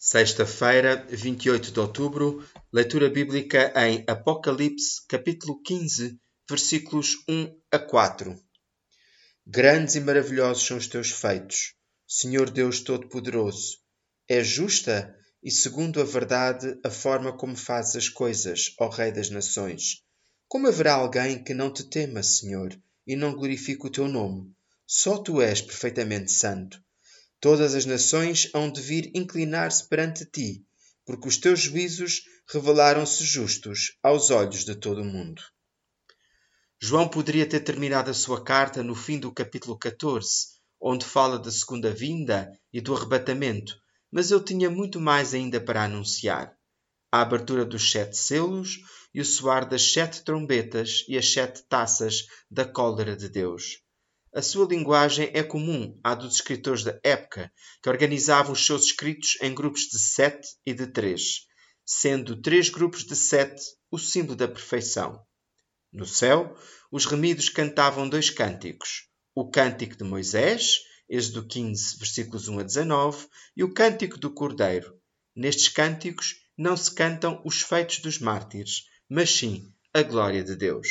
Sexta-feira, 28 de outubro, leitura bíblica em Apocalipse, capítulo 15, versículos 1 a 4. Grandes e maravilhosos são os teus feitos, Senhor Deus Todo-Poderoso. É justa e segundo a verdade a forma como fazes as coisas, ó Rei das Nações. Como haverá alguém que não te tema, Senhor, e não glorifique o teu nome? Só tu és perfeitamente santo. Todas as nações hão de vir inclinar-se perante ti, porque os teus juízos revelaram-se justos aos olhos de todo o mundo. João poderia ter terminado a sua carta no fim do capítulo 14, onde fala da segunda vinda e do arrebatamento, mas ele tinha muito mais ainda para anunciar. A abertura dos sete selos e o soar das sete trombetas e as sete taças da cólera de Deus. A sua linguagem é comum à dos escritores da época, que organizavam os seus escritos em grupos de sete e de três, sendo três grupos de sete o símbolo da perfeição. No céu, os remidos cantavam dois cânticos: o cântico de Moisés, Êxodo 15, versículos 1 a 19, e o cântico do Cordeiro. Nestes cânticos não se cantam os feitos dos mártires, mas sim a glória de Deus.